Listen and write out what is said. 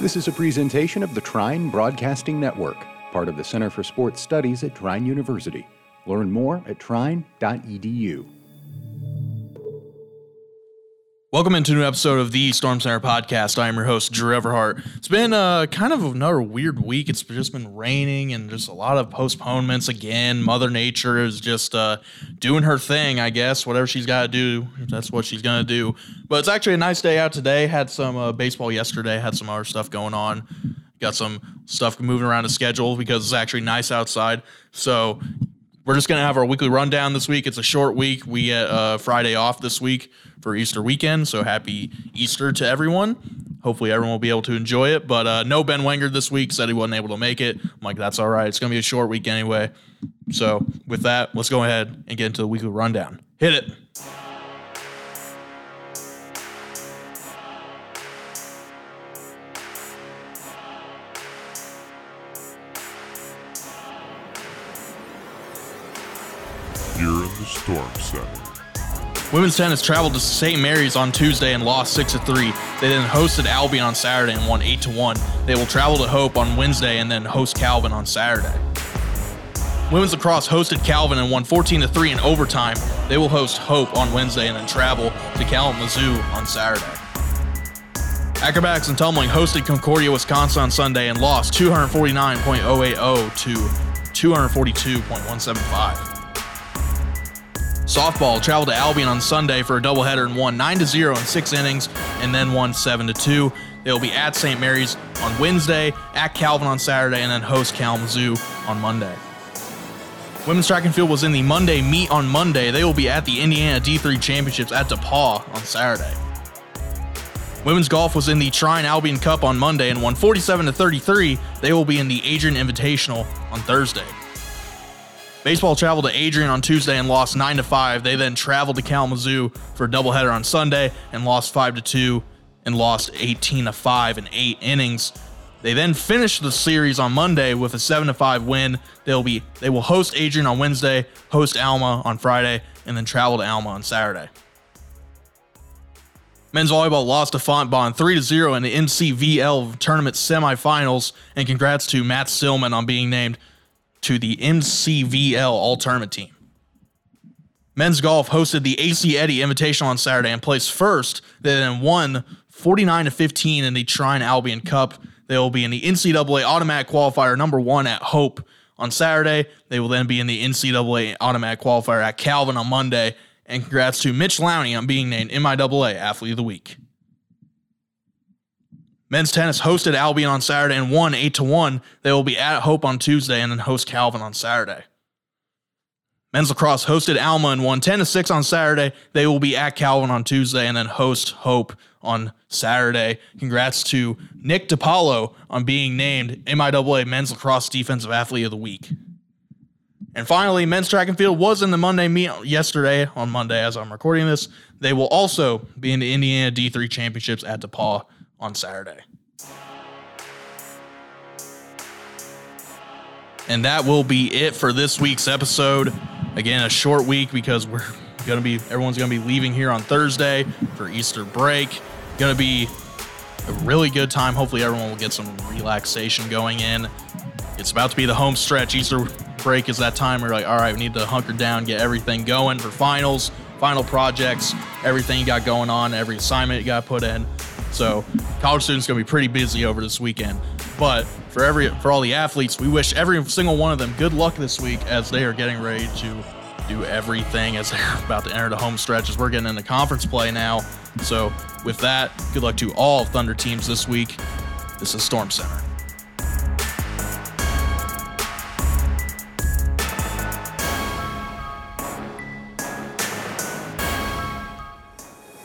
This is a presentation of the Trine Broadcasting Network, part of the Center for Sports Studies at Trine University. Learn more at trine.edu. Welcome into a new episode of the Storm Center podcast. I am your host, Drew Everhart. It's been uh, kind of another weird week. It's just been raining and just a lot of postponements again. Mother Nature is just uh, doing her thing, I guess. Whatever she's got to do, that's what she's going to do. But it's actually a nice day out today. Had some uh, baseball yesterday, had some other stuff going on. Got some stuff moving around the schedule because it's actually nice outside. So we're just going to have our weekly rundown this week. It's a short week. We get uh, Friday off this week for Easter weekend. So happy Easter to everyone. Hopefully, everyone will be able to enjoy it. But uh, no Ben Wenger this week. Said he wasn't able to make it. I'm like, that's all right. It's going to be a short week anyway. So, with that, let's go ahead and get into the weekly rundown. Hit it. You're in the Storm Center. Women's tennis traveled to St. Mary's on Tuesday and lost 6 to 3. They then hosted Albion on Saturday and won 8 to 1. They will travel to Hope on Wednesday and then host Calvin on Saturday. Women's lacrosse hosted Calvin and won 14 to 3 in overtime. They will host Hope on Wednesday and then travel to Kalamazoo on Saturday. Acrobatics and tumbling hosted Concordia, Wisconsin on Sunday and lost 249.080 to 242.175. Softball traveled to Albion on Sunday for a doubleheader and won 9 0 in six innings and then won 7 2. They will be at St. Mary's on Wednesday, at Calvin on Saturday, and then host Kalamazoo on Monday. Women's track and field was in the Monday meet on Monday. They will be at the Indiana D3 Championships at DePauw on Saturday. Women's golf was in the Trine Albion Cup on Monday and won 47 to 33. They will be in the Adrian Invitational on Thursday. Baseball traveled to Adrian on Tuesday and lost 9 to 5. They then traveled to Kalamazoo for a doubleheader on Sunday and lost 5 to 2 and lost 18 to 5 in 8 innings. They then finished the series on Monday with a 7 to 5 win. They'll be they will host Adrian on Wednesday, host Alma on Friday, and then travel to Alma on Saturday. Men's volleyball lost to Fontbonne 3 to 0 in the NCVL tournament semifinals, and congrats to Matt Stillman on being named to the NCVL All Tournament team. Men's golf hosted the AC Eddie Invitational on Saturday and placed first. They then won 49 to 15 in the Trine Albion Cup. They will be in the NCAA Automatic Qualifier number one at Hope on Saturday. They will then be in the NCAA Automatic Qualifier at Calvin on Monday. And congrats to Mitch Lowney on being named MIAA Athlete of the Week. Men's tennis hosted Albion on Saturday and won 8 to 1. They will be at Hope on Tuesday and then host Calvin on Saturday. Men's lacrosse hosted Alma and won 10 to 6 on Saturday. They will be at Calvin on Tuesday and then host Hope on Saturday. Congrats to Nick DiPaolo on being named MIAA Men's Lacrosse Defensive Athlete of the Week. And finally, men's track and field was in the Monday meet yesterday on Monday as I'm recording this. They will also be in the Indiana D3 Championships at DePauw on Saturday. And that will be it for this week's episode. Again, a short week because we're going to be, everyone's going to be leaving here on Thursday for Easter break. Going to be a really good time. Hopefully, everyone will get some relaxation going in. It's about to be the home stretch. Easter break is that time where, like, all right, we need to hunker down, get everything going for finals, final projects, everything you got going on, every assignment you got put in. So college students gonna be pretty busy over this weekend. But for every for all the athletes, we wish every single one of them good luck this week as they are getting ready to do everything as they're about to enter the home stretch as we're getting into conference play now. So with that, good luck to all Thunder teams this week. This is Storm Center.